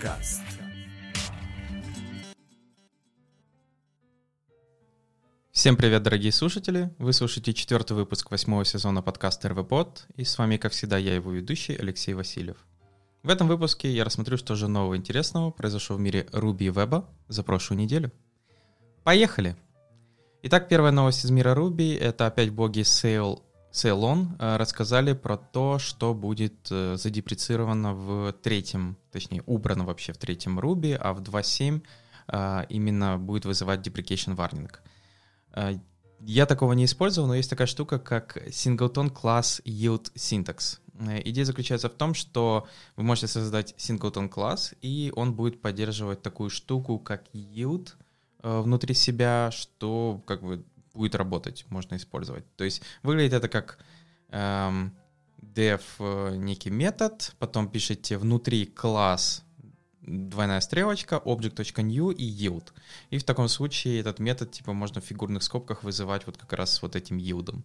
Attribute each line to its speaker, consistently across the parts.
Speaker 1: Podcast.
Speaker 2: Всем привет, дорогие слушатели! Вы слушаете четвертый выпуск восьмого сезона подкаста РВПод, и с вами, как всегда, я его ведущий Алексей Васильев. В этом выпуске я рассмотрю, что же нового интересного произошло в мире Ruby и веба за прошлую неделю. Поехали! Итак, первая новость из мира Ruby — это опять боги Sail, Sailon э, рассказали про то, что будет э, задепрецировано в третьем, точнее, убрано вообще в третьем Ruby, а в 2.7 э, именно будет вызывать deprecation warning. Я такого не использовал, но есть такая штука, как Singleton Class Yield Syntax. Идея заключается в том, что вы можете создать Singleton класс, и он будет поддерживать такую штуку, как yield внутри себя, что как бы будет работать, можно использовать. То есть выглядит это как эм, def э, некий метод, потом пишете внутри класс двойная стрелочка, object.new и yield. И в таком случае этот метод типа можно в фигурных скобках вызывать вот как раз вот этим yield.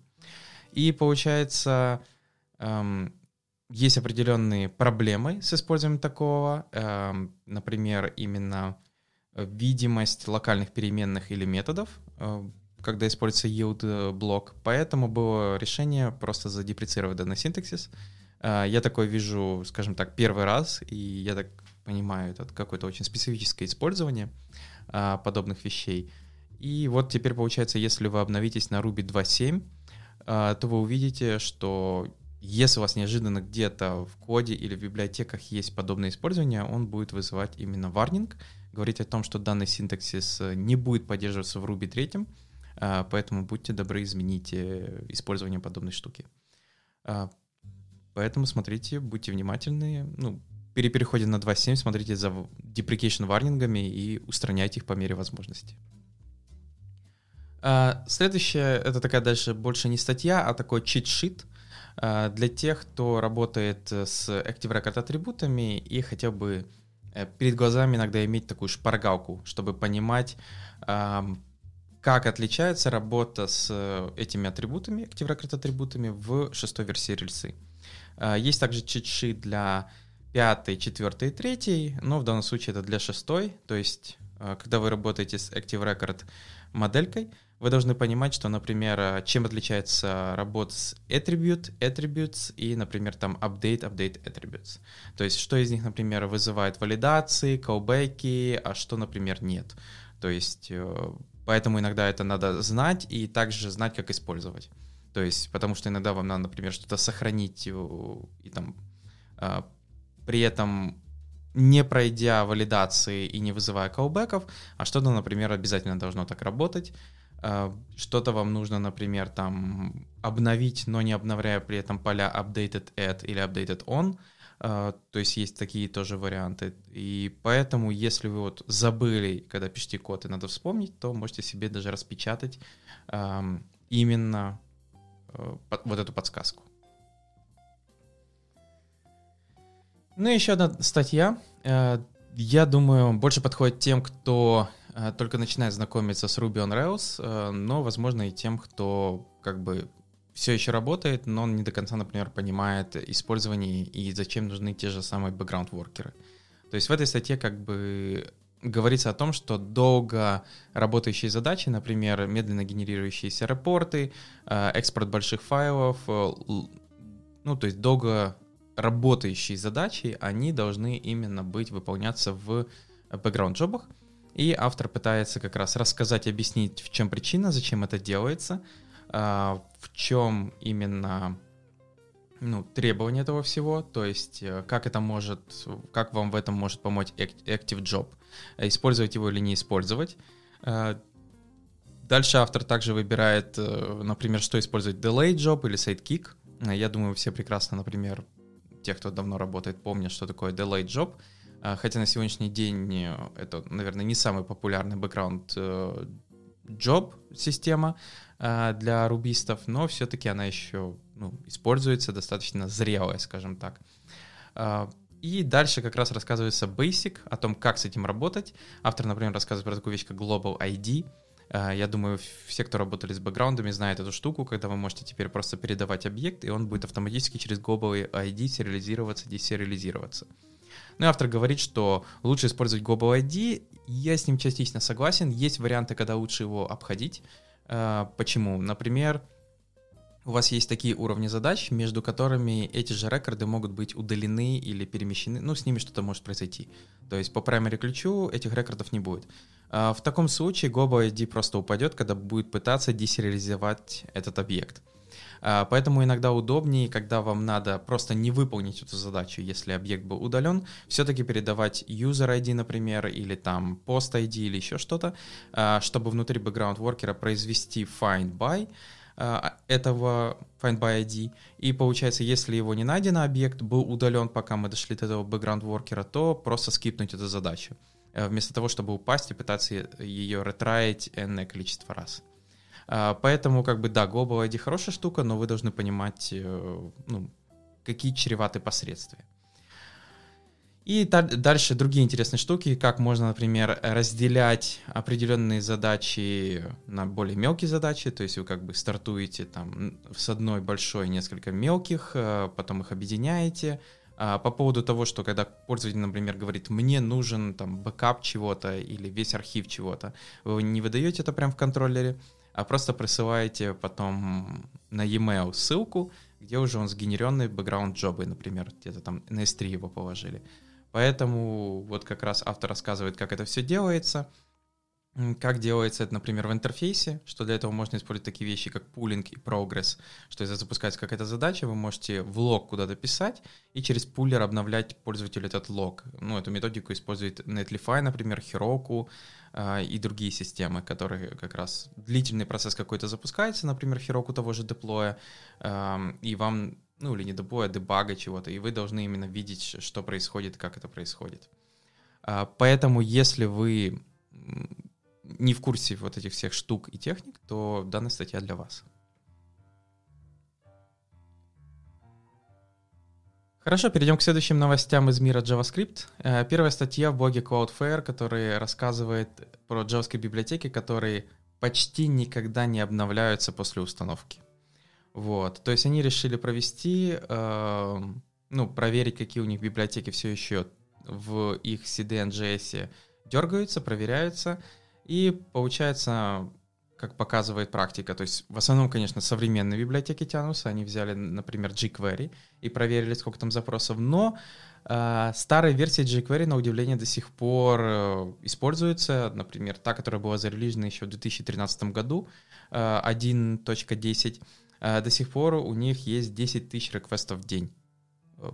Speaker 2: И получается, эм, есть определенные проблемы с использованием такого. Эм, например, именно видимость локальных переменных или методов. Э, когда используется yield э, блок. Поэтому было решение просто задепрецировать данный синтаксис. А, я такое вижу, скажем так, первый раз, и я так понимаю, это какое-то очень специфическое использование а, подобных вещей. И вот теперь получается, если вы обновитесь на Ruby 2.7, а, то вы увидите, что если у вас неожиданно где-то в коде или в библиотеках есть подобное использование, он будет вызывать именно варнинг, говорить о том, что данный синтаксис э, не будет поддерживаться в Ruby 3, а, поэтому будьте добры, измените использование подобной штуки. А, поэтому смотрите, будьте внимательны. Ну, при переходе на 2.7 смотрите за deprecation варнингами и устраняйте их по мере возможности. А, следующее, это такая дальше больше не статья, а такой чит-шит для тех, кто работает с Active Record атрибутами и хотел бы э, перед глазами иногда иметь такую шпаргалку, чтобы понимать, как отличается работа с э, этими атрибутами, Active Record атрибутами в шестой версии рельсы. А, есть также чит для пятой, четвертой и третьей, но в данном случае это для шестой, то есть э, когда вы работаете с Active моделькой, вы должны понимать, что, например, э, чем отличается работа с attribute, attributes и, например, там update, update attributes. То есть, что из них, например, вызывает валидации, callback, а что, например, нет. То есть Поэтому иногда это надо знать и также знать, как использовать. То есть, потому что иногда вам надо, например, что-то сохранить и там а, при этом не пройдя валидации и не вызывая колбеков, а что-то, например, обязательно должно так работать. А, что-то вам нужно, например, там обновить, но не обновляя при этом поля updated at или updated on — то есть есть такие тоже варианты. И поэтому, если вы вот забыли, когда пишете код, и надо вспомнить, то можете себе даже распечатать именно э, вот эту подсказку. Ну и еще одна статья. Э, я думаю, больше подходит тем, кто э, только начинает знакомиться с Ruby on Rails, но, возможно, и тем, кто как бы все еще работает, но он не до конца, например, понимает использование и зачем нужны те же самые бэкграунд-воркеры. То есть в этой статье как бы говорится о том, что долго работающие задачи, например, медленно генерирующиеся репорты, э, экспорт больших файлов, э, ну, то есть долго работающие задачи, они должны именно быть, выполняться в бэкграунд-джобах. И автор пытается как раз рассказать, объяснить, в чем причина, зачем это делается — а, в чем именно ну, требование этого всего, то есть э, как это может, как вам в этом может помочь Active Job, использовать его или не использовать. А, дальше автор также выбирает, э, например, что использовать Delay Job или Sidekick. Я думаю, все прекрасно, например, те, кто давно работает, помнят, что такое Delay Job. А, хотя на сегодняшний день э, это, наверное, не самый популярный бэкграунд job система, а, для рубистов, но все-таки она еще ну, используется достаточно зрелая, скажем так. А, и дальше как раз рассказывается Basic о том, как с этим работать. Автор, например, рассказывает про такую вещь, как Global ID. А, я думаю, все, кто работали с бэкграундами, знают эту штуку, когда вы можете теперь просто передавать объект, и он будет автоматически через Global ID сериализироваться, десериализироваться. Ну и автор говорит, что лучше использовать Global ID. Я с ним частично согласен. Есть варианты, когда лучше его обходить. А, почему? Например, у вас есть такие уровни задач, между которыми эти же рекорды могут быть удалены или перемещены, ну, с ними что-то может произойти. То есть по primary ключу этих рекордов не будет. А, в таком случае Global ID просто упадет, когда будет пытаться десериализовать этот объект. А, поэтому иногда удобнее, когда вам надо просто не выполнить эту задачу, если объект был удален, все-таки передавать user ID, например, или там post ID или еще что-то, а, чтобы внутри background worker произвести find by, а, этого find by ID. И получается, если его не найдено, объект был удален, пока мы дошли до этого worker, то просто скипнуть эту задачу. Вместо того, чтобы упасть и пытаться ее ретраить энное количество раз. А, поэтому, как бы, да, Global ID хорошая штука, но вы должны понимать, э, ну, какие чреваты последствия. И дальше другие интересные штуки, как можно, например, разделять определенные задачи на более мелкие задачи, то есть вы как бы стартуете там с одной большой несколько мелких, э, потом их объединяете. А по поводу того, что когда пользователь, например, говорит, мне нужен там бэкап чего-то или весь архив чего-то, вы не выдаете это прямо в контроллере, а просто присылаете потом на e-mail ссылку, где уже он сгенеренный бэкграунд джобы, например, где-то там на S3 его положили. Поэтому вот как раз автор рассказывает, как это все делается, как делается это, например, в интерфейсе, что для этого можно использовать такие вещи, как пулинг и прогресс, что если запускается какая-то задача, вы можете в лог куда-то писать и через пуллер обновлять пользователю этот лог. Ну, эту методику использует Netlify, например, Heroku э, и другие системы, которые как раз длительный процесс какой-то запускается, например, Heroku того же деплоя, э, и вам ну или не дебоя, дебага чего-то, и вы должны именно видеть, что происходит, как это происходит. А, поэтому, если вы не в курсе вот этих всех штук и техник, то данная статья для вас. Хорошо, перейдем к следующим новостям из мира JavaScript. Э, первая статья в блоге Cloudflare, который рассказывает про JavaScript библиотеки, которые почти никогда не обновляются после установки. Вот, то есть они решили провести, э, ну, проверить, какие у них библиотеки все еще в их CDN.js дергаются, проверяются, и получается, как показывает практика, то есть в основном, конечно, современные библиотеки тянутся, они взяли, например, jQuery и проверили, сколько там запросов, но э, старая версия jQuery, на удивление, до сих пор э, используется, например, та, которая была зарелижена еще в 2013 году, э, 1.10, а, до сих пор у них есть 10 тысяч реквестов в день.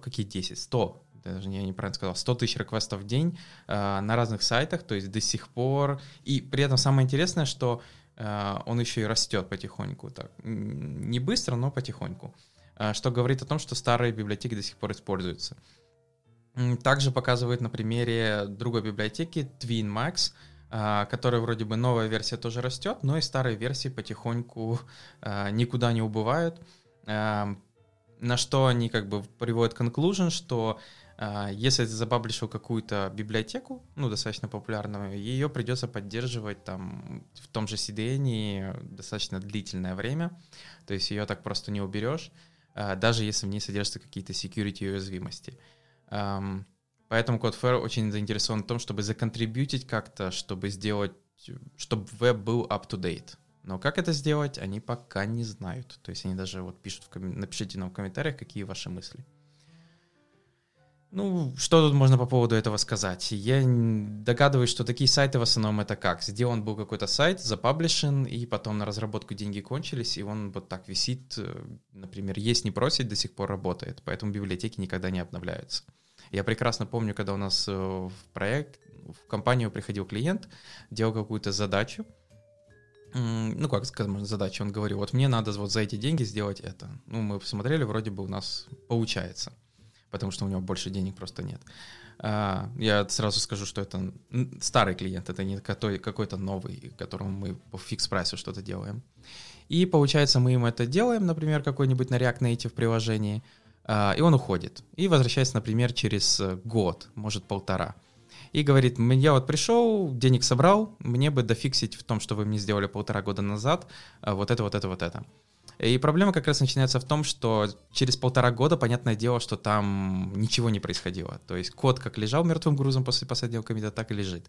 Speaker 2: Какие 10? 100. Даже я неправильно сказал. 100 тысяч реквестов в день э, на разных сайтах, то есть до сих пор. И при этом самое интересное, что э, он еще и растет потихоньку. Так. Не быстро, но потихоньку. Э, что говорит о том, что старые библиотеки до сих пор используются. Также показывает на примере другой библиотеки TwinMax, а, которая вроде бы новая версия тоже растет, но и старые версии потихоньку а, никуда не убывают. А, на что они как бы приводят conclusion, что если ты забаблишил какую-то библиотеку, ну, достаточно популярную, ее придется поддерживать там в том же CDN достаточно длительное время, то есть ее так просто не уберешь, даже если в ней содержатся какие-то security уязвимости. Поэтому Cloudflare очень заинтересован в том, чтобы законтрибьютить как-то, чтобы сделать, чтобы веб был up-to-date. Но как это сделать, они пока не знают. То есть они даже вот пишут, в ком... напишите нам в комментариях, какие ваши мысли. Ну, что тут можно по поводу этого сказать? Я догадываюсь, что такие сайты в основном это как? Сделан был какой-то сайт, запаблишен, и потом на разработку деньги кончились, и он вот так висит, э, например, есть не просить, до сих пор работает, поэтому библиотеки никогда не обновляются. Я прекрасно помню, когда у нас э, в проект, в компанию приходил клиент, делал какую-то задачу, ну, как сказать, задачу, он говорил, вот мне надо вот за эти деньги сделать это. Ну, мы посмотрели, вроде бы у нас получается, потому что у него больше денег просто нет. А, я сразу скажу, что это старый клиент, это не какой-то новый, которому мы по фикс-прайсу что-то делаем. И получается, мы им это делаем, например, какой-нибудь на React Native приложении, а, и он уходит. И возвращается, например, через э, год, может полтора. И говорит, я вот пришел, денег собрал, мне бы дофиксить в том, что вы мне сделали полтора года назад, а, вот это, вот это, вот это. И проблема как раз начинается в том, что через полтора года, понятное дело, что там ничего не происходило. То есть код как лежал мертвым грузом после комита, так и лежит.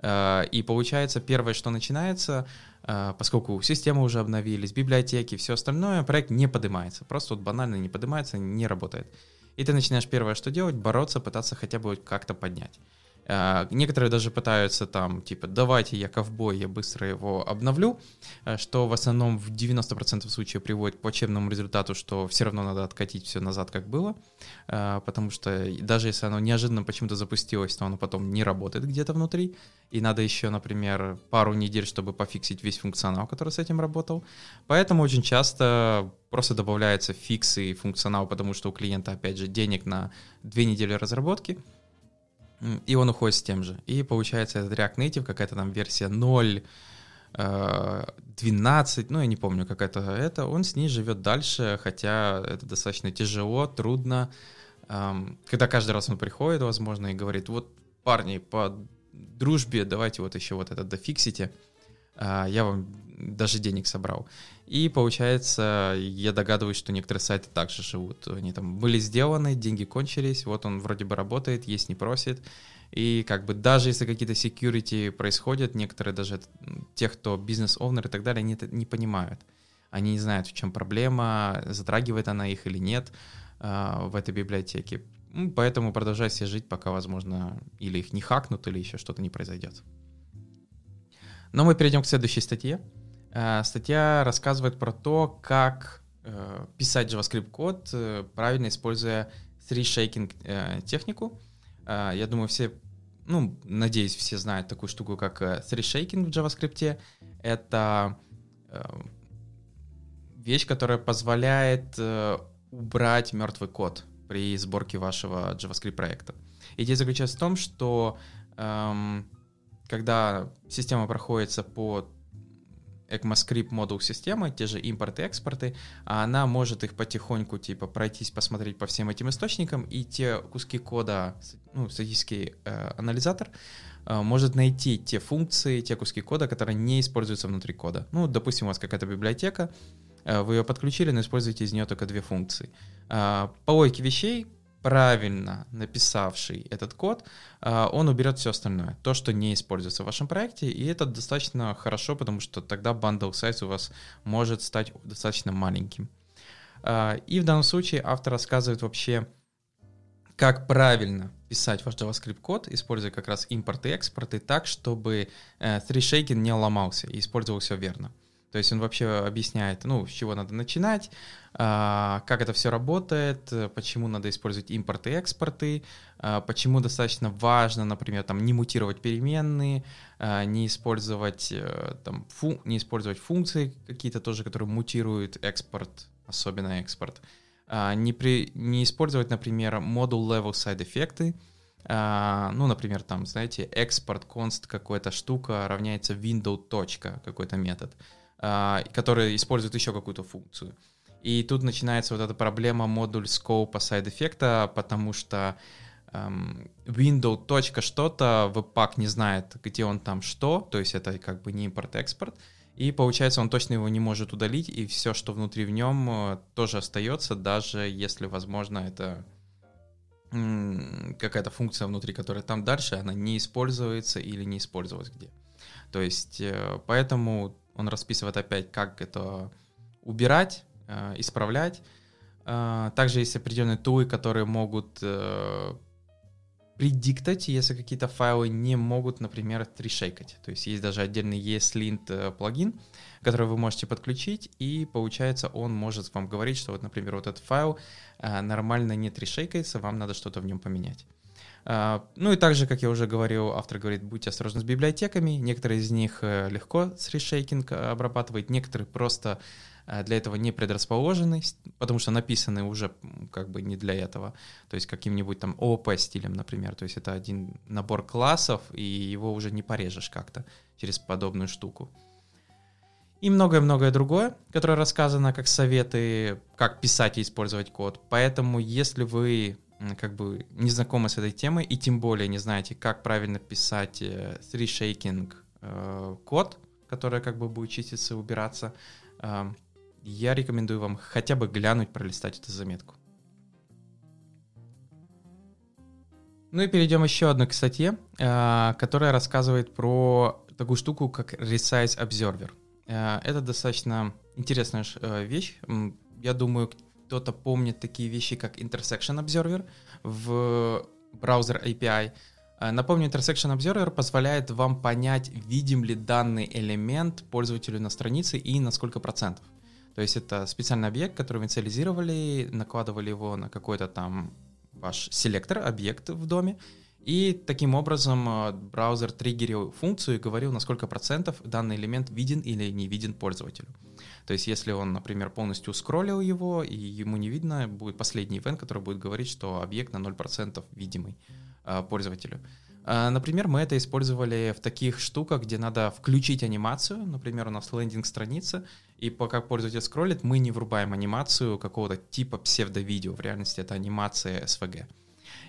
Speaker 2: Э, и получается, первое, что начинается, э, поскольку системы уже обновились, библиотеки, все остальное, проект не поднимается. Просто вот банально не поднимается, не работает. И ты начинаешь первое, что делать, бороться, пытаться хотя бы как-то поднять. Э, некоторые даже пытаются там, типа, давайте я ковбой, я быстро его обновлю, э, что в основном в 90% случаев приводит к плачевному результату, что все равно надо откатить все назад, как было, э, потому что даже если оно неожиданно почему-то запустилось, то оно потом не работает где-то внутри, и надо еще, например, пару недель, чтобы пофиксить весь функционал, который с этим работал. Поэтому очень часто просто добавляются фиксы и функционал, потому что у клиента, опять же, денег на две недели разработки — и он уходит с тем же. И получается этот React Native, какая-то там версия 0, 12, э, ну я не помню, какая-то это, он с ней живет дальше, хотя это достаточно тяжело, трудно. Когда каждый раз он приходит, возможно, и говорит, вот, парни, по дружбе давайте вот еще вот это дофиксите, а, я вам даже денег собрал. И получается, я догадываюсь, что некоторые сайты также живут. Они там были сделаны, деньги кончились, вот он вроде бы работает, есть не просит. И как бы даже если какие-то security происходят, некоторые даже тех, кто бизнес-овнер и так далее, они это не понимают. Они не знают, в чем проблема, затрагивает она их или нет э, в этой библиотеке. Поэтому продолжай себе жить, пока, возможно, или их не хакнут, или еще что-то не произойдет. Но мы перейдем к следующей статье. Э, статья рассказывает про то, как э, писать JavaScript код, э, правильно используя three-shaking технику. Я думаю, все, ну, надеюсь, все знают такую штуку, как three-shaking в JavaScript. Это вещь, которая позволяет убрать мертвый код при сборке вашего JavaScript проекта. Идея заключается в том, что эм, когда система проходится по ECMAScript модул системы, те же импорты экспорты, а она может их потихоньку типа пройтись, посмотреть по всем этим источникам, и те куски кода, ну, статический э, анализатор, э, может найти те функции, те куски кода, которые не используются внутри кода. Ну, допустим, у вас какая-то библиотека, э, вы ее подключили, но используете из нее только две функции. Э, по логике вещей правильно написавший этот код, а, он уберет все остальное, то, что не используется в вашем проекте, и это достаточно хорошо, потому что тогда bundle size у вас может стать достаточно маленьким. А, и в данном случае автор рассказывает вообще, как правильно писать ваш JavaScript код, используя как раз импорты и экспорты так, чтобы э, three-shaking не ломался и использовался верно. То есть он вообще объясняет, ну, с чего надо начинать, а, как это все работает, почему надо использовать импорты и экспорты, а, почему достаточно важно, например, там, не мутировать переменные, а, не использовать, э, там, фу, не использовать функции какие-то тоже, которые мутируют экспорт, особенно экспорт. Не, при, не использовать, например, module level side эффекты, ну, например, там, знаете, экспорт const какая-то штука равняется window какой-то метод. Которые используют еще какую-то функцию. И тут начинается вот эта проблема модуль scope side эффекта, потому что эм, window что-то, webpack не знает, где он там что, то есть это как бы не импорт-экспорт, и получается он точно его не может удалить, и все, что внутри в нем, э, тоже остается, даже если, возможно, это какая-то функция внутри, которая там дальше, она не используется или не использовалась где. То есть э, поэтому он расписывает опять, как это убирать, э, исправлять. Э, также есть определенные тулы, которые могут э, предиктать, если какие-то файлы не могут, например, трешейкать. То есть есть даже отдельный ESLint плагин, который вы можете подключить, и получается он может вам говорить, что вот, например, вот этот файл нормально не трешейкается, вам надо что-то в нем поменять. А, ну и также, как я уже говорил, автор говорит, будьте осторожны с библиотеками. Некоторые из них э, легко с решейкинг э, обрабатывать, некоторые просто э, для этого не предрасположены, потому что написаны уже как бы не для этого. То есть каким-нибудь там ООП стилем, например. То есть это один набор классов, и его уже не порежешь как-то через подобную штуку. И многое-многое другое, которое рассказано как советы, как писать и использовать код. Поэтому, если вы как бы не знакомы с этой темой и тем более не знаете, как правильно писать э, three shaking э, код, который как бы будет чиститься и убираться, э, я рекомендую вам хотя бы глянуть, пролистать эту заметку. Ну и перейдем еще одной к статье, э, которая рассказывает про такую штуку, как Resize Observer. Это достаточно интересная вещь. Я думаю, кто-то помнит такие вещи, как Intersection Observer в браузер API. Напомню, Intersection Observer позволяет вам понять, видим ли данный элемент пользователю на странице и на сколько процентов. То есть это специальный объект, который инициализировали, накладывали его на какой-то там ваш селектор, объект в доме, и таким образом э, браузер триггерил функцию и говорил, на сколько процентов данный элемент виден или не виден пользователю. То есть если он, например, полностью скроллил его, и ему не видно, будет последний ивент, который будет говорить, что объект на 0% видимый э, пользователю. А, например, мы это использовали в таких штуках, где надо включить анимацию. Например, у нас лендинг-страница, и пока пользователь скроллит, мы не врубаем анимацию какого-то типа псевдо-видео. В реальности это анимация SVG.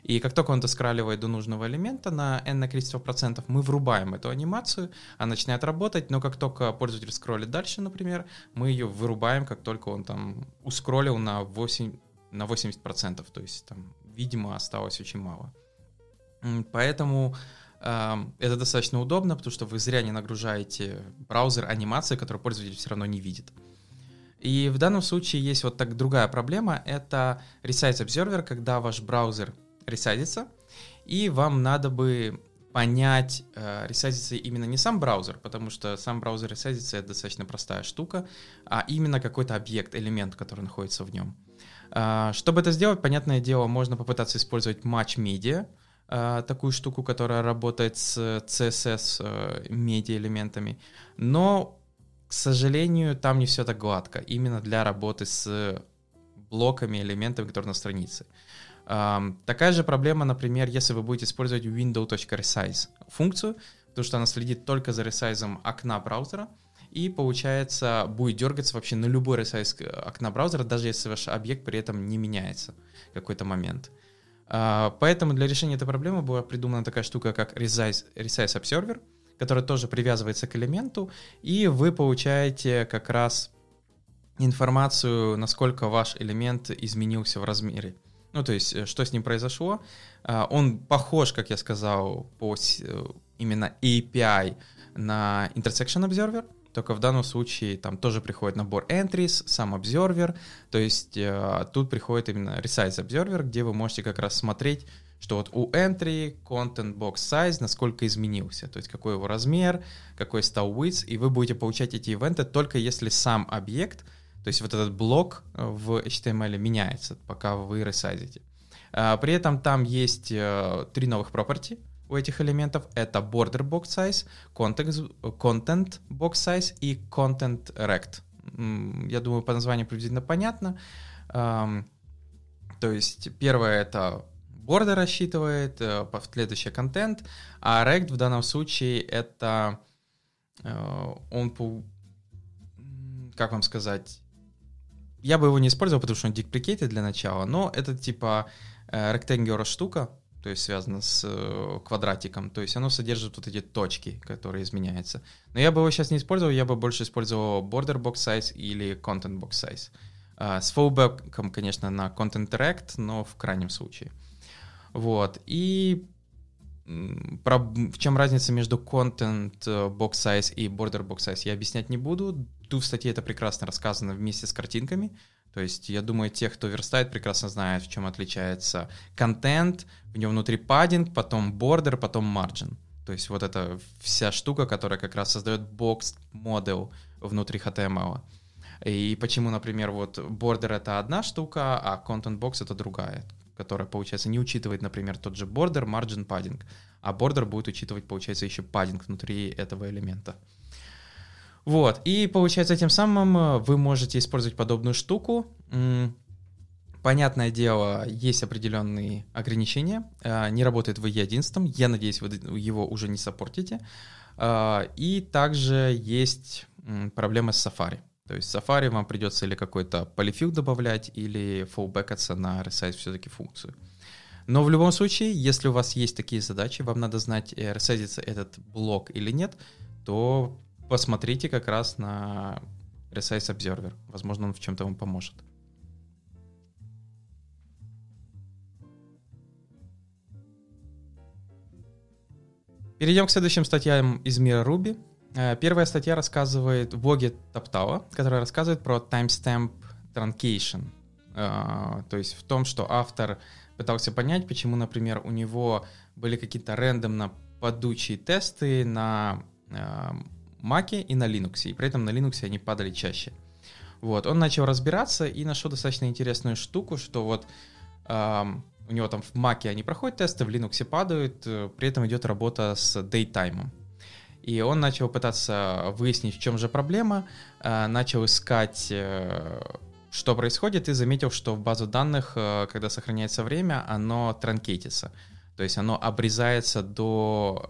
Speaker 2: И как только он доскраливает до нужного элемента на n количество процентов, мы врубаем эту анимацию, она начинает работать, но как только пользователь скроллит дальше, например, мы ее вырубаем, как только он там ускроллил на, 8, на 80%, то есть там, видимо, осталось очень мало. Поэтому э, это достаточно удобно, потому что вы зря не нагружаете браузер анимацией, которую пользователь все равно не видит. И в данном случае есть вот так другая проблема, это Resize Observer, когда ваш браузер ресайзится, и вам надо бы понять, э, именно не сам браузер, потому что сам браузер ресайзится — это достаточно простая штука, а именно какой-то объект, элемент, который находится в нем. Э, чтобы это сделать, понятное дело, можно попытаться использовать Match Media — Э, такую штуку, которая работает с CSS э, медиа элементами, но, к сожалению, там не все так гладко, именно для работы с блоками, элементами, которые на странице. Такая же проблема, например, если вы будете использовать window.resize функцию, потому что она следит только за ресайзом окна браузера, и, получается, будет дергаться вообще на любой ресайз окна браузера, даже если ваш объект при этом не меняется в какой-то момент. А, поэтому для решения этой проблемы была придумана такая штука, как Resize, Resize Observer, которая тоже привязывается к элементу, и вы получаете как раз информацию, насколько ваш элемент изменился в размере. Ну, то есть, э, что с ним произошло. А, он похож, как я сказал, по э, именно API на Intersection Observer, только в данном случае там тоже приходит набор entries, сам observer, то есть э, тут приходит именно resize observer, где вы можете как раз смотреть, что вот у entry content box size насколько изменился, то есть какой его размер, какой стал width, и вы будете получать эти ивенты только если сам объект, то есть вот этот блок э, в HTML меняется, пока вы ресайзите. А, при этом там есть э, три новых property, у этих элементов это border box size, content, content box size и content rect. Я думаю, по названию приблизительно понятно. То есть первое это border рассчитывает, э, следующее контент, а rect в данном случае это он как вам сказать, я бы его не использовал, потому что он deprecated для начала, но это типа э, rectangular штука, то есть связано с э, квадратиком, то есть оно содержит вот эти точки, которые изменяются. Но я бы его сейчас не использовал, я бы больше использовал border box size или content box size. А, с fallback, конечно, на content direct, но в крайнем случае. Вот. И про, в чем разница между content э, box size и border box size я объяснять не буду. Тут в статье это прекрасно рассказано вместе с картинками. То есть я думаю, те, кто верстает, прекрасно знают, в чем отличается контент, в нем внутри паддинг, потом border, потом margin. То есть вот эта вся штука, которая как раз создает box model внутри HTML. И почему, например, вот border это одна штука, а content box это другая, которая, получается, не учитывает, например, тот же border, margin, padding, а border будет учитывать, получается, еще padding внутри этого элемента. Вот, и получается, тем самым э, вы можете использовать подобную штуку. Понятное дело, есть определенные ограничения. Э, не работает в E11, я надеюсь, вы его уже не саппортите. Э, и также есть проблемы с Safari. То есть в Safari вам придется или какой-то полифил добавлять, или фоллбекаться на resize все-таки функцию. Но в любом случае, если у вас есть такие задачи, вам надо знать, ресайзится этот блок или нет, то посмотрите как раз на Resize Observer. Возможно, он в чем-то вам поможет. Перейдем к следующим статьям из мира Ruby. Э, первая статья рассказывает в блоге которая рассказывает про timestamp truncation. Э, то есть в том, что автор пытался понять, почему, например, у него были какие-то рандомно падучие тесты на Mac и на Linux, и при этом на Linux они падали чаще. Вот, он начал разбираться и нашел достаточно интересную штуку, что вот эм, у него там в Mac они проходят тесты, в Linux падают, э, при этом идет работа с дейтаймом. И он начал пытаться выяснить, в чем же проблема, э, начал искать, э, что происходит, и заметил, что в базу данных, э, когда сохраняется время, оно транкетится. То есть оно обрезается до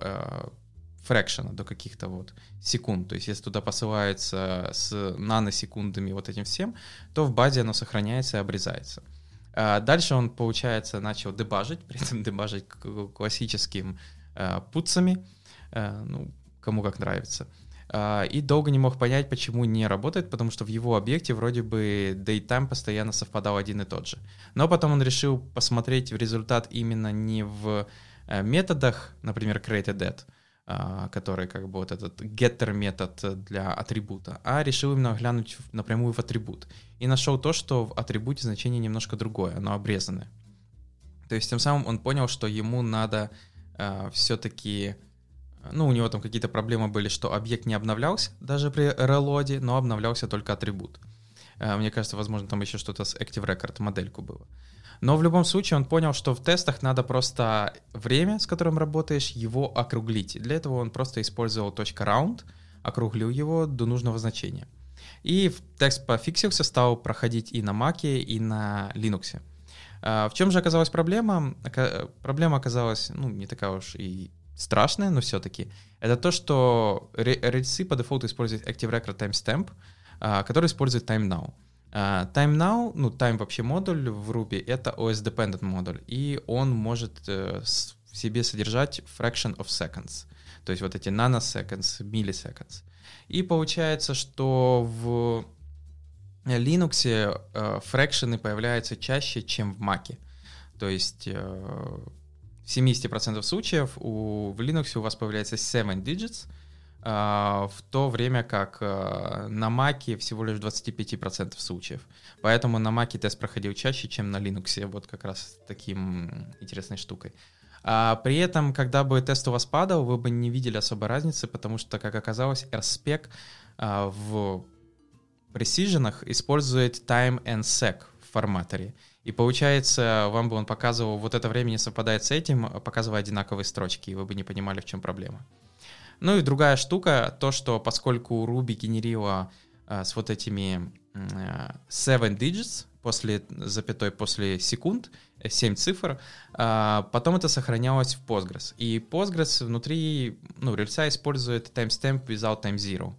Speaker 2: фрэкшена, до каких-то вот секунд. То есть если туда посылается с наносекундами вот этим всем, то в базе оно сохраняется и обрезается. Дальше он, получается, начал дебажить, при этом дебажить классическим путцами, ну, кому как нравится. Uh, и долго не мог понять, почему не работает, потому что в его объекте вроде бы datetime постоянно совпадал один и тот же. Но потом он решил посмотреть в результат именно не в uh, методах, например, created uh, который как бы вот этот getter метод для атрибута, а решил именно глянуть напрямую в атрибут. И нашел то, что в атрибуте значение немножко другое, оно обрезанное. То есть тем самым он понял, что ему надо uh, все-таки ну, у него там какие-то проблемы были, что объект не обновлялся даже при релоде, но обновлялся только атрибут. Э, мне кажется, возможно, там еще что-то с Active Record модельку было. Но в любом случае он понял, что в тестах надо просто время, с которым работаешь, его округлить. Для этого он просто использовал .round, округлил его до нужного значения. И тест пофиксился, стал проходить и на Mac, и на Linux. Э, в чем же оказалась проблема? Проблема оказалась ну, не такая уж и страшное, но все-таки, это то, что рельсы по дефолту используют Active Record Timestamp, а, который использует Time Now. А, time Now, ну, Time вообще модуль в Ruby, это OS Dependent модуль, и он может э, в себе содержать fraction of seconds, то есть вот эти nanoseconds, milliseconds. И получается, что в Linux э, фракшены появляются чаще, чем в Mac. То есть э, в 70% случаев у, в Linux у вас появляется 7 digits, Uh, в то время как uh, на Mac всего лишь 25% случаев. Поэтому на Mac тест проходил чаще, чем на Linux, вот как раз таким интересной штукой. А при этом, когда бы тест у вас падал, вы бы не видели особой разницы, потому что, как оказалось, RSpec uh, в Precision использует time and sec в форматоре. И получается, вам бы он показывал, вот это время не совпадает с этим, показывая одинаковые строчки, и вы бы не понимали, в чем проблема. Ну и другая штука, то, что поскольку Ruby генерила а, с вот этими а, 7 digits, после запятой, после секунд, 7 цифр, а, потом это сохранялось в Postgres. И Postgres внутри, ну, рельса использует timestamp without time zero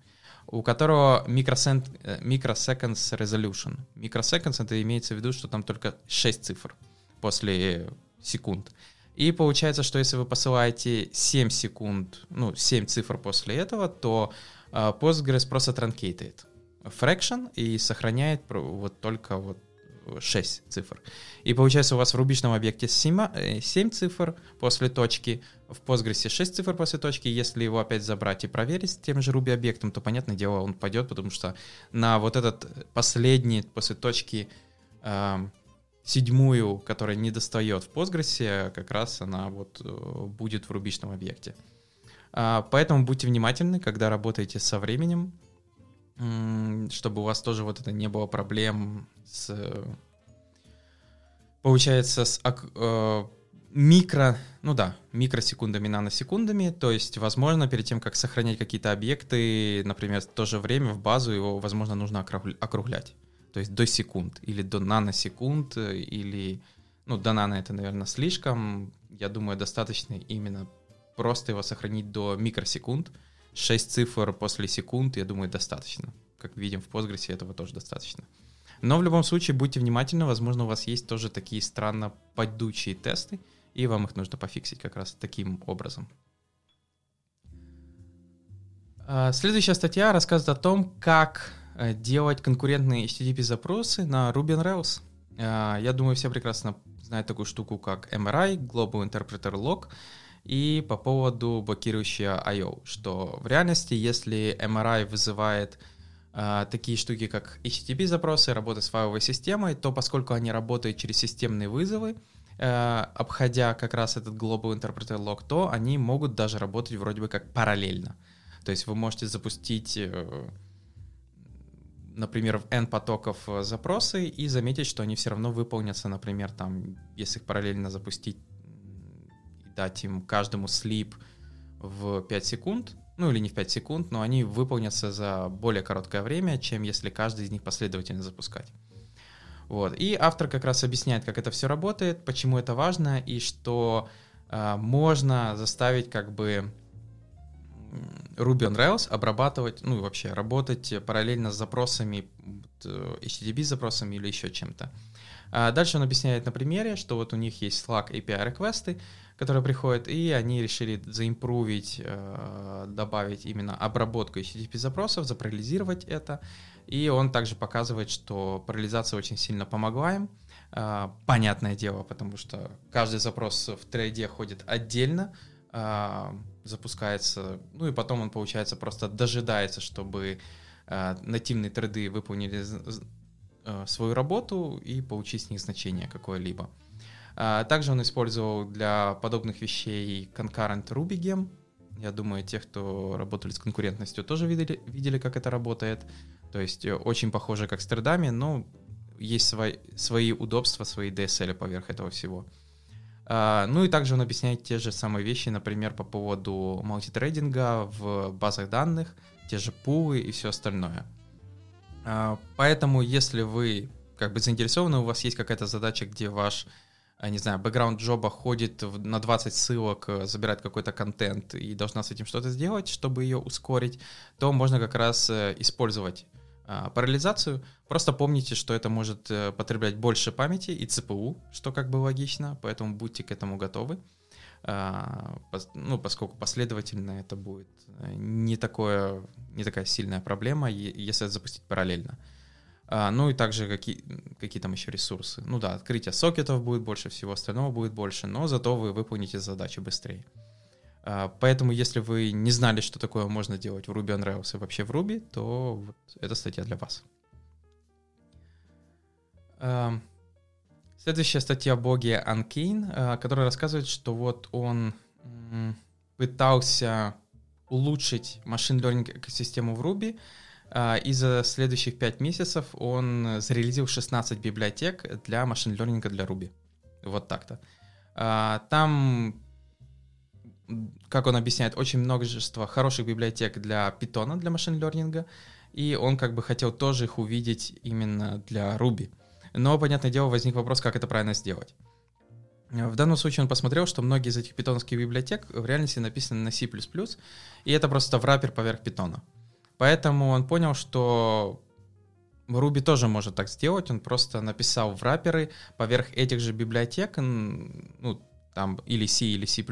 Speaker 2: у которого microsecond, э, microseconds resolution. Microseconds это имеется в виду, что там только 6 цифр после секунд. И получается, что если вы посылаете 7 секунд, ну, 7 цифр после этого, то uh, Postgres просто транкейтает fraction и сохраняет вот только вот 6 цифр. И получается у вас в рубичном объекте 7, 7 э, цифр после точки, в Postgres 6 цифр после точки. Если его опять забрать и проверить тем же Ruby объектом, то, понятное дело, он пойдет, потому что на вот этот последний после точки э, седьмую, которая не достает в Postgres, как раз она вот э, будет в рубичном объекте. А, поэтому будьте внимательны, когда работаете со временем, чтобы у вас тоже вот это не было проблем с, получается, с э, микро, ну да, микросекундами, наносекундами, то есть, возможно, перед тем, как сохранять какие-то объекты, например, в то же время в базу его, возможно, нужно округлять, то есть до секунд или до наносекунд, или, ну, до нано это, наверное, слишком, я думаю, достаточно именно просто его сохранить до микросекунд, 6 цифр после секунд, я думаю, достаточно. Как видим в Postgres, этого тоже достаточно. Но в любом случае будьте внимательны, возможно, у вас есть тоже такие странно падучие тесты, и вам их нужно пофиксить как раз таким образом. А, следующая статья рассказывает о том, как э, делать конкурентные HTTP-запросы на Ruby on Rails. Э, я думаю, все прекрасно знают такую штуку, как MRI, Global Interpreter Log, и по поводу блокирующего I.O., что в реальности, если MRI вызывает э, такие штуки, как HTTP-запросы, работа с файловой системой, то поскольку они работают через системные вызовы, э, обходя как раз этот Global Interpreter Log, то они могут даже работать вроде бы как параллельно. То есть вы можете запустить, э, например, в N потоков э, запросы и заметить, что они все равно выполнятся, например, там, если их параллельно запустить дать им каждому слип в 5 секунд, ну или не в 5 секунд, но они выполнятся за более короткое время, чем если каждый из них последовательно запускать. Вот. И автор как раз объясняет, как это все работает, почему это важно, и что э, можно заставить как бы Ruby on Rails обрабатывать, ну и вообще работать параллельно с запросами, HTTP запросами или еще чем-то. А дальше он объясняет на примере, что вот у них есть Slack API реквесты, которые приходят, и они решили заимпровить, э, добавить именно обработку HTTP запросов, запарализировать это. И он также показывает, что парализация очень сильно помогла им. Э, понятное дело, потому что каждый запрос в трейде ходит отдельно, э, запускается, ну и потом он, получается, просто дожидается, чтобы нативные треды выполнили свою работу и получить с них значение какое-либо. А, также он использовал для подобных вещей concurrent Ruby Gem. Я думаю, те, кто работали с конкурентностью, тоже видели, видели как это работает. То есть э, очень похоже как с тредами, но есть свои, свои удобства, свои DSL поверх этого всего. Uh, ну и также он объясняет те же самые вещи, например, по поводу мультитрейдинга в базах данных, те же пулы и все остальное. Uh, поэтому, если вы как бы заинтересованы, у вас есть какая-то задача, где ваш не знаю, бэкграунд джоба ходит на 20 ссылок, э, забирает какой-то контент и должна с этим что-то сделать, чтобы ее ускорить, то можно как раз э, использовать парализацию. Просто помните, что это может э, потреблять больше памяти и ЦПУ, что как бы логично, поэтому будьте к этому готовы. Ну, поскольку последовательно это будет не, такое, не такая сильная проблема, если запустить параллельно. А, ну и также какие, какие там еще ресурсы. Ну да, открытие сокетов будет больше, всего остального будет больше, но зато вы выполните задачи быстрее. А, поэтому, если вы не знали, что такое можно делать в Ruby on Rails и вообще в Ruby, то вот эта статья для вас. А, следующая статья Боги Анкейн, которая рассказывает, что вот он пытался улучшить машин learning экосистему в Ruby, и за следующих 5 месяцев он зарелизил 16 библиотек для машин-лернинга для Ruby. Вот так-то. А, там, как он объясняет, очень множество хороших библиотек для Python, для машин-лернинга, и он как бы хотел тоже их увидеть именно для Ruby. Но, понятное дело, возник вопрос, как это правильно сделать. В данном случае он посмотрел, что многие из этих питоновских библиотек в реальности написаны на C++, и это просто враппер поверх питона. Поэтому он понял, что Ruby тоже может так сделать. Он просто написал в врапперы поверх этих же библиотек, ну, там или C, или C++,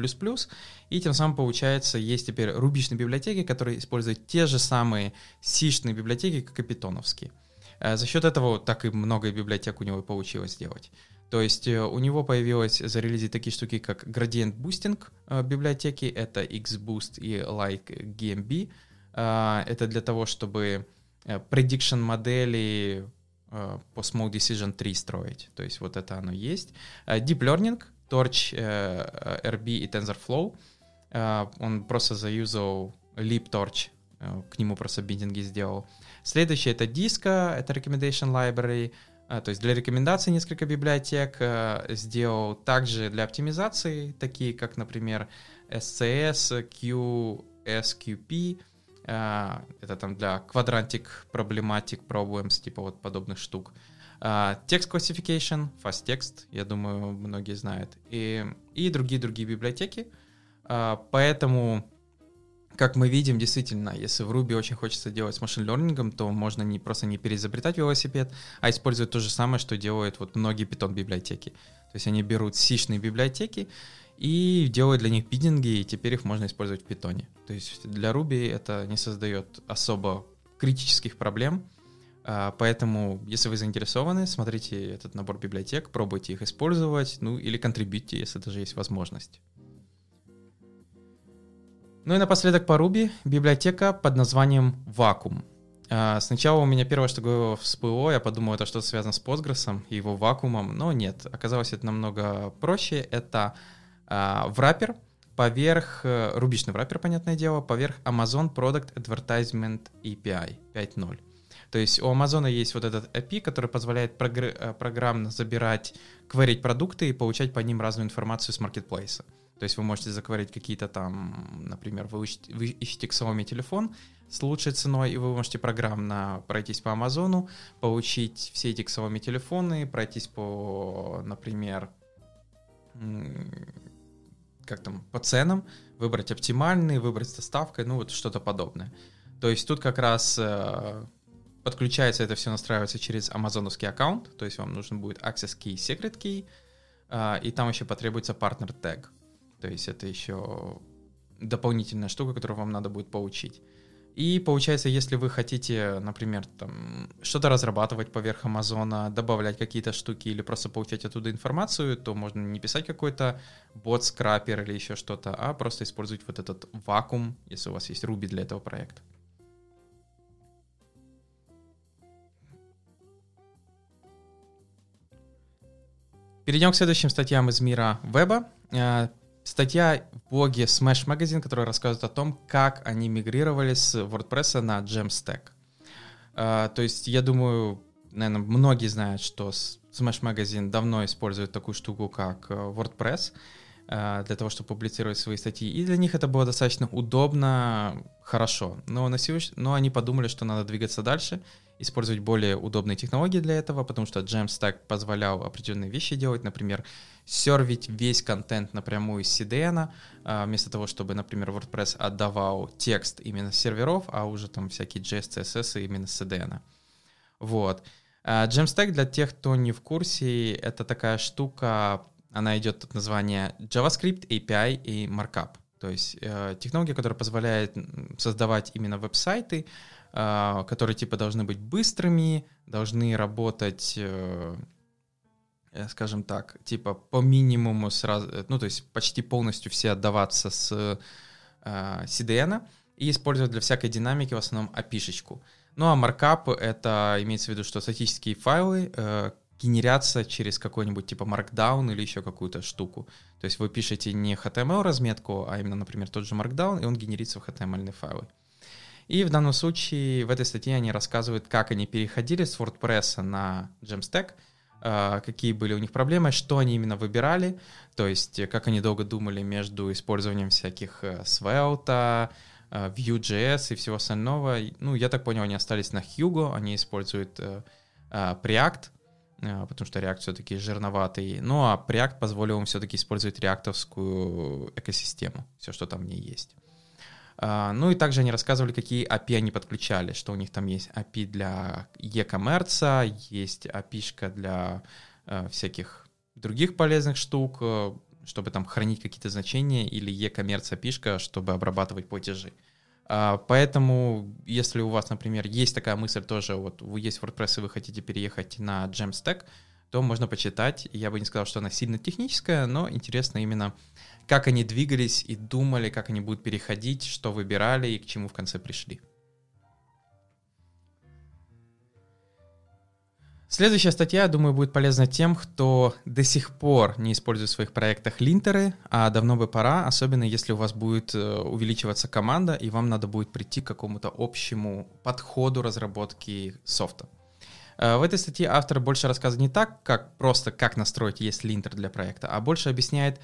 Speaker 2: и тем самым, получается, есть теперь рубичные библиотеки, которые используют те же самые C-шные библиотеки, как и питоновские. Э, за счет этого так и много библиотек у него получилось сделать. То есть э, у него появилось зарелизить такие штуки, как Gradient Boosting э, библиотеки, это XBoost и Like GMB, а, это для того, чтобы э, prediction модели э, по Small Decision 3 строить. То есть вот это оно есть. А, Deep Learning, Torch, э, RB и TensorFlow. А, он просто заюзал LeapTorch, к нему просто биндинги сделал. Следующее это Disco, это Recommendation Library, то есть для рекомендаций несколько библиотек сделал. Также для оптимизации, такие как, например, SCS, QSQP, а, это там для квадрантик, проблематик, problems, типа вот подобных штук. Text Classification, Fast Text, я думаю, многие знают. И, и другие-другие библиотеки. А, поэтому, как мы видим, действительно, если в Ruby очень хочется делать с машин-лернингом, то можно не просто не переизобретать велосипед, а использовать то же самое, что делают вот многие Python библиотеки. То есть они берут C-шные библиотеки и делают для них биддинги, и теперь их можно использовать в питоне. То есть для Ruby это не создает особо критических проблем. А, поэтому, если вы заинтересованы, смотрите этот набор библиотек, пробуйте их использовать, ну или контрибьюйте, если даже есть возможность. Ну и напоследок по Ruby библиотека под названием Vacuum. А, сначала у меня первое, что всплыло, я подумал, это что-то связано с Postgres и его вакуумом, но нет, оказалось это намного проще. Это а, враппер поверх, э, рубичный враппер, понятное дело, поверх Amazon Product Advertisement API 5.0. То есть у Amazon есть вот этот API, который позволяет прогр- э, программно забирать, кверить продукты и получать по ним разную информацию с маркетплейса. То есть вы можете закварить какие-то там, например, вы ищете, вы ищете Xiaomi телефон с лучшей ценой, и вы можете программно пройтись по Амазону, получить все эти Xiaomi телефоны, пройтись по, например, как там, по ценам, выбрать оптимальный, выбрать с доставкой, ну вот что-то подобное. То есть тут как раз э, подключается это все, настраивается через амазоновский аккаунт, то есть вам нужен будет access key, secret key, э, и там еще потребуется партнер тег. То есть это еще дополнительная штука, которую вам надо будет получить. И получается, если вы хотите, например, там, что-то разрабатывать поверх Амазона, добавлять какие-то штуки или просто получать оттуда информацию, то можно не писать какой-то бот-скрапер или еще что-то, а просто использовать вот этот вакуум, если у вас есть Ruby для этого проекта. Перейдем к следующим статьям из мира веба. Статья в блоге Smash Magazine, которая рассказывает о том, как они мигрировали с WordPress на Jamstack. Uh, то есть, я думаю, наверное, многие знают, что Smash Magazine давно использует такую штуку, как э, WordPress, uh, для того, чтобы публицировать свои статьи. И для них это было достаточно удобно, хорошо. Но, на сегодня, но они подумали, что надо двигаться дальше использовать более удобные технологии для этого, потому что Jamstack позволял определенные вещи делать, например, сервить весь контент напрямую из CDN, а, вместо того, чтобы, например, WordPress отдавал текст именно с серверов, а уже там всякие JS, CSS именно с CDN. Вот. А, Jamstack для тех, кто не в курсе, это такая штука, она идет от названия JavaScript, API и Markup. То есть э, технология, которая позволяет создавать именно веб-сайты, которые типа должны быть быстрыми, должны работать, э, э, скажем так, типа по минимуму сразу, э, ну то есть почти полностью все отдаваться с CDN и использовать для всякой динамики в основном API-шечку. Ну а маркап — это имеется в виду, что статические файлы генерятся через какой-нибудь типа Markdown или еще какую-то штуку. То есть вы пишете не HTML-разметку, а именно, например, тот же Markdown, и он генерится в HTML файлы. И в данном случае в этой статье они рассказывают, как они переходили с WordPress на Jamstack, а, какие были у них проблемы, что они именно выбирали, то есть э, как они долго думали между использованием всяких э, Svelte, э, Vue.js и всего остального. Ну, я так понял, они остались на Hugo, они используют Preact, потому что React все-таки жирноватый. Ну, а Preact позволил им все-таки использовать реактовскую экосистему, все, что там в ней есть. А, ну и также они рассказывали, какие API они подключали, что у них там есть API для e-commerce, есть API для э, всяких других полезных штук, э, чтобы там хранить какие-то значения, или e-commerce API, чтобы обрабатывать платежи. А, поэтому, если у вас, например, есть такая мысль тоже, вот вы есть WordPress и вы хотите переехать на Jamstack, то можно почитать. Я бы не сказал, что она сильно техническая, но интересно именно как они двигались и думали, как они будут переходить, что выбирали и к чему в конце пришли. Следующая статья, я думаю, будет полезна тем, кто до сих пор не использует в своих проектах линтеры, а давно бы пора, особенно если у вас будет э, увеличиваться команда, и вам надо будет прийти к какому-то общему подходу разработки софта. Э, в этой статье автор больше рассказывает не так, как просто как настроить есть линтер для проекта, а больше объясняет,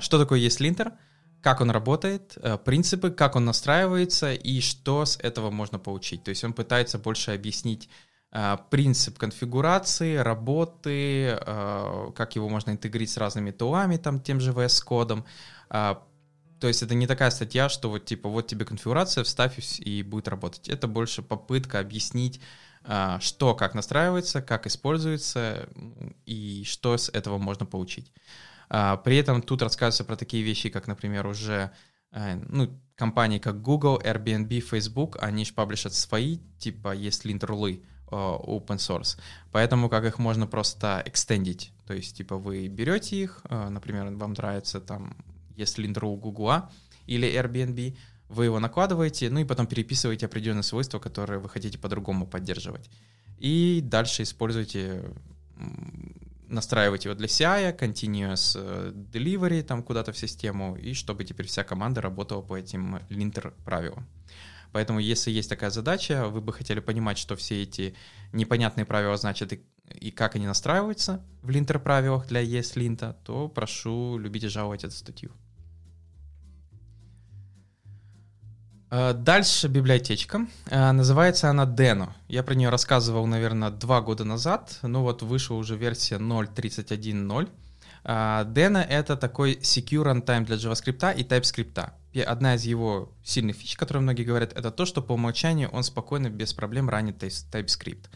Speaker 2: что такое ESLinter, как он работает, э, принципы, как он настраивается и что с этого можно получить. То есть он пытается больше объяснить э, принцип конфигурации, работы, как его можно интегрировать с разными тулами, там, тем же VS кодом. То есть это не такая статья, что вот типа вот тебе конфигурация, вставь и будет работать. Это больше попытка объяснить, что как настраивается, как используется и что с этого можно получить. А, при этом тут рассказывается про такие вещи, как, например, уже э, ну, компании как Google, Airbnb, Facebook, они же паблишат свои, типа, есть линт-рулы. open source. Поэтому как их можно просто экстендить. То есть, типа, вы берете их, например, вам нравится там ESLint у Google или Airbnb, вы его накладываете, ну и потом переписываете определенные свойства, которые вы хотите по-другому поддерживать. И дальше используйте, настраивайте его для CI, continuous э, delivery там куда-то в систему, и чтобы теперь вся команда работала по этим линтер правилам. Поэтому, если есть такая задача, вы бы хотели понимать, что все эти непонятные правила значат и, и как они настраиваются в линтер правилах для ESLint, то прошу любить и жаловать эту статью. Дальше библиотечка. Э, называется она Deno. Я про нее рассказывал, наверное, два года назад. Ну вот вышла уже версия 0.31.0. Deno — это такой secure runtime для JavaScript и TypeScript. Одна из его сильных фич, которые многие говорят, это то, что по умолчанию он спокойно, без проблем ранит TypeScript.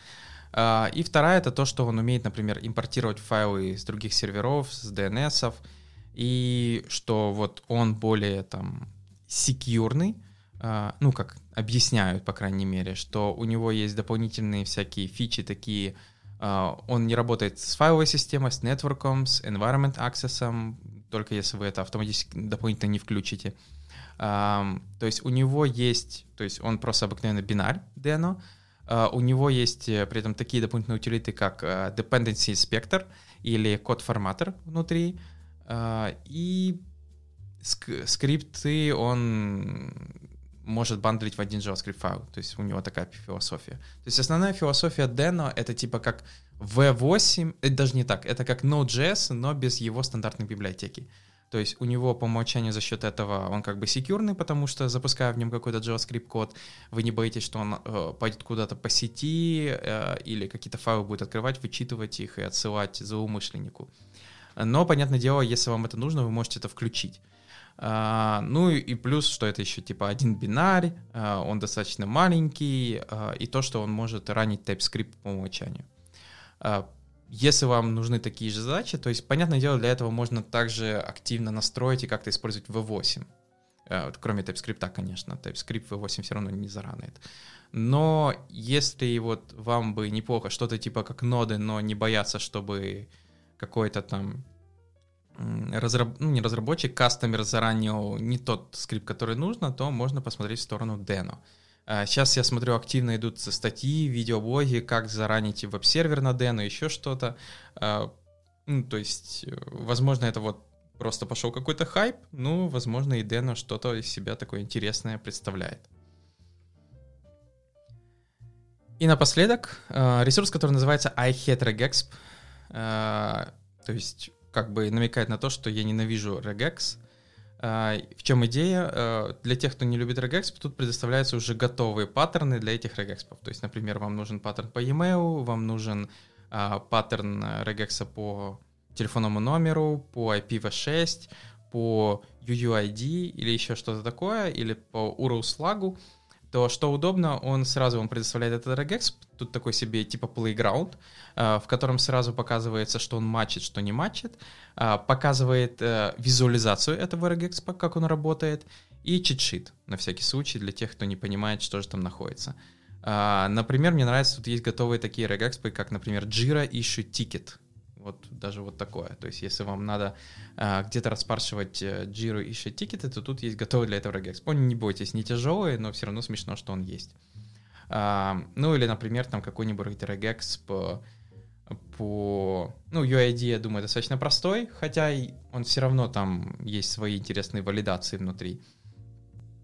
Speaker 2: Э, и вторая — это то, что он умеет, например, импортировать файлы с других серверов, с DNS, и что вот он более там секьюрный, ну, как объясняют, по крайней мере, что у него есть дополнительные всякие фичи такие, а, он не работает с файловой системой, с нетворком, с environment access, только если вы это автоматически дополнительно не включите. То есть у него есть, то есть он просто обыкновенный бинарь Deno, а, у него есть э, при этом такие дополнительные утилиты, как э, Dependency Inspector или код форматор внутри, и скрипты он может бандлить в один JavaScript файл. То есть у него такая философия. То есть основная философия Deno — это типа как V8, это даже не так, это как Node.js, но без его стандартной библиотеки. То есть у него по умолчанию за счет этого он как бы секьюрный, потому что запуская в нем какой-то JavaScript код, вы не боитесь, что он э, пойдет куда-то по сети э, или какие-то файлы будет открывать, вычитывать их и отсылать злоумышленнику. Но, понятное дело, если вам это нужно, вы можете это включить. А, ну и плюс, что это еще типа один бинарь, а, он достаточно маленький, а, и то, что он может ранить TypeScript по умолчанию. Если вам нужны такие же задачи, то есть, понятное дело, для этого можно также активно настроить и как-то использовать V8. Кроме TypeScript, конечно. TypeScript V8 все равно не заранает. Но если вот вам бы неплохо что-то типа как ноды, но не бояться, чтобы какой-то там разраб... ну, не разработчик, кастомер заранее не тот скрипт, который нужно, то можно посмотреть в сторону Deno. Сейчас я смотрю, активно идут статьи, видеоблоги, как заранить веб-сервер на Deno, еще что-то. А, ну, то есть, э, возможно, это вот просто пошел какой-то хайп, ну, возможно, и Deno что-то из себя такое интересное представляет. И напоследок, э, ресурс, который называется iHateRegexp. Э, то есть как бы намекает на то, что я ненавижу regex. А, в чем идея? А, для тех, кто не любит regex, тут предоставляются уже готовые паттерны для этих regex. То есть, например, вам нужен паттерн по e-mail, вам нужен а, паттерн regex по телефонному номеру, по IPv6, по UUID или еще что-то такое, или по URL слагу то что удобно, он сразу вам предоставляет этот regex, тут такой себе типа playground, э, в котором сразу показывается, что он матчит, что не матчит, э, показывает э, визуализацию этого regex, как он работает, и чит-шит, на всякий случай, для тех, кто не понимает, что же там находится. Например, мне нравится, тут есть готовые такие regex, как, например, Jira Issue Ticket, вот даже вот такое. То есть, если вам надо а, где-то распаршивать э, Jira и тикеты, то тут есть готовый для этого regex. Он, не бойтесь, не тяжелый, но все равно смешно, что он есть. А, ну или, например, там какой-нибудь regex по, по... Ну, UID, я думаю, достаточно простой, хотя он все равно там есть свои интересные валидации внутри.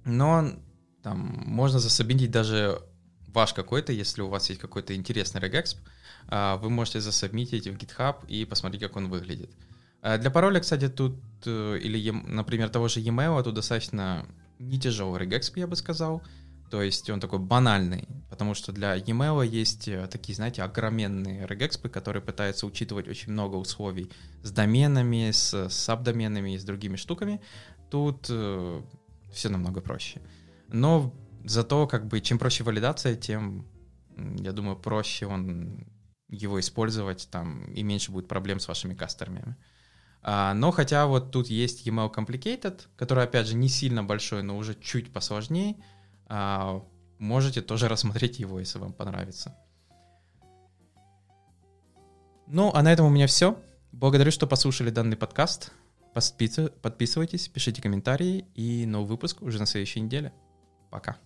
Speaker 2: Но там можно засобмитить даже ваш какой-то, если у вас есть какой-то интересный regex, а, вы можете засобмитить в GitHub и посмотреть, как он выглядит. А, для пароля, кстати, тут, э, или, например, того же e-mail, тут достаточно не тяжелый regex, я бы сказал. То есть он такой банальный, потому что для e-mail есть э, такие, знаете, огроменные регекспы, которые пытаются учитывать очень много условий с доменами, с сабдоменами и с другими штуками. Тут э, все намного проще. Но зато, как бы, чем проще валидация, тем, я думаю, проще он его использовать там и меньше будет проблем с вашими кастомерами. А, но хотя вот тут есть email complicated, который опять же не сильно большой, но уже чуть посложнее, а, можете тоже рассмотреть его, если вам понравится. Ну, а на этом у меня все. Благодарю, что послушали данный подкаст. Подписывайтесь, пишите комментарии и новый выпуск уже на следующей неделе. Пока.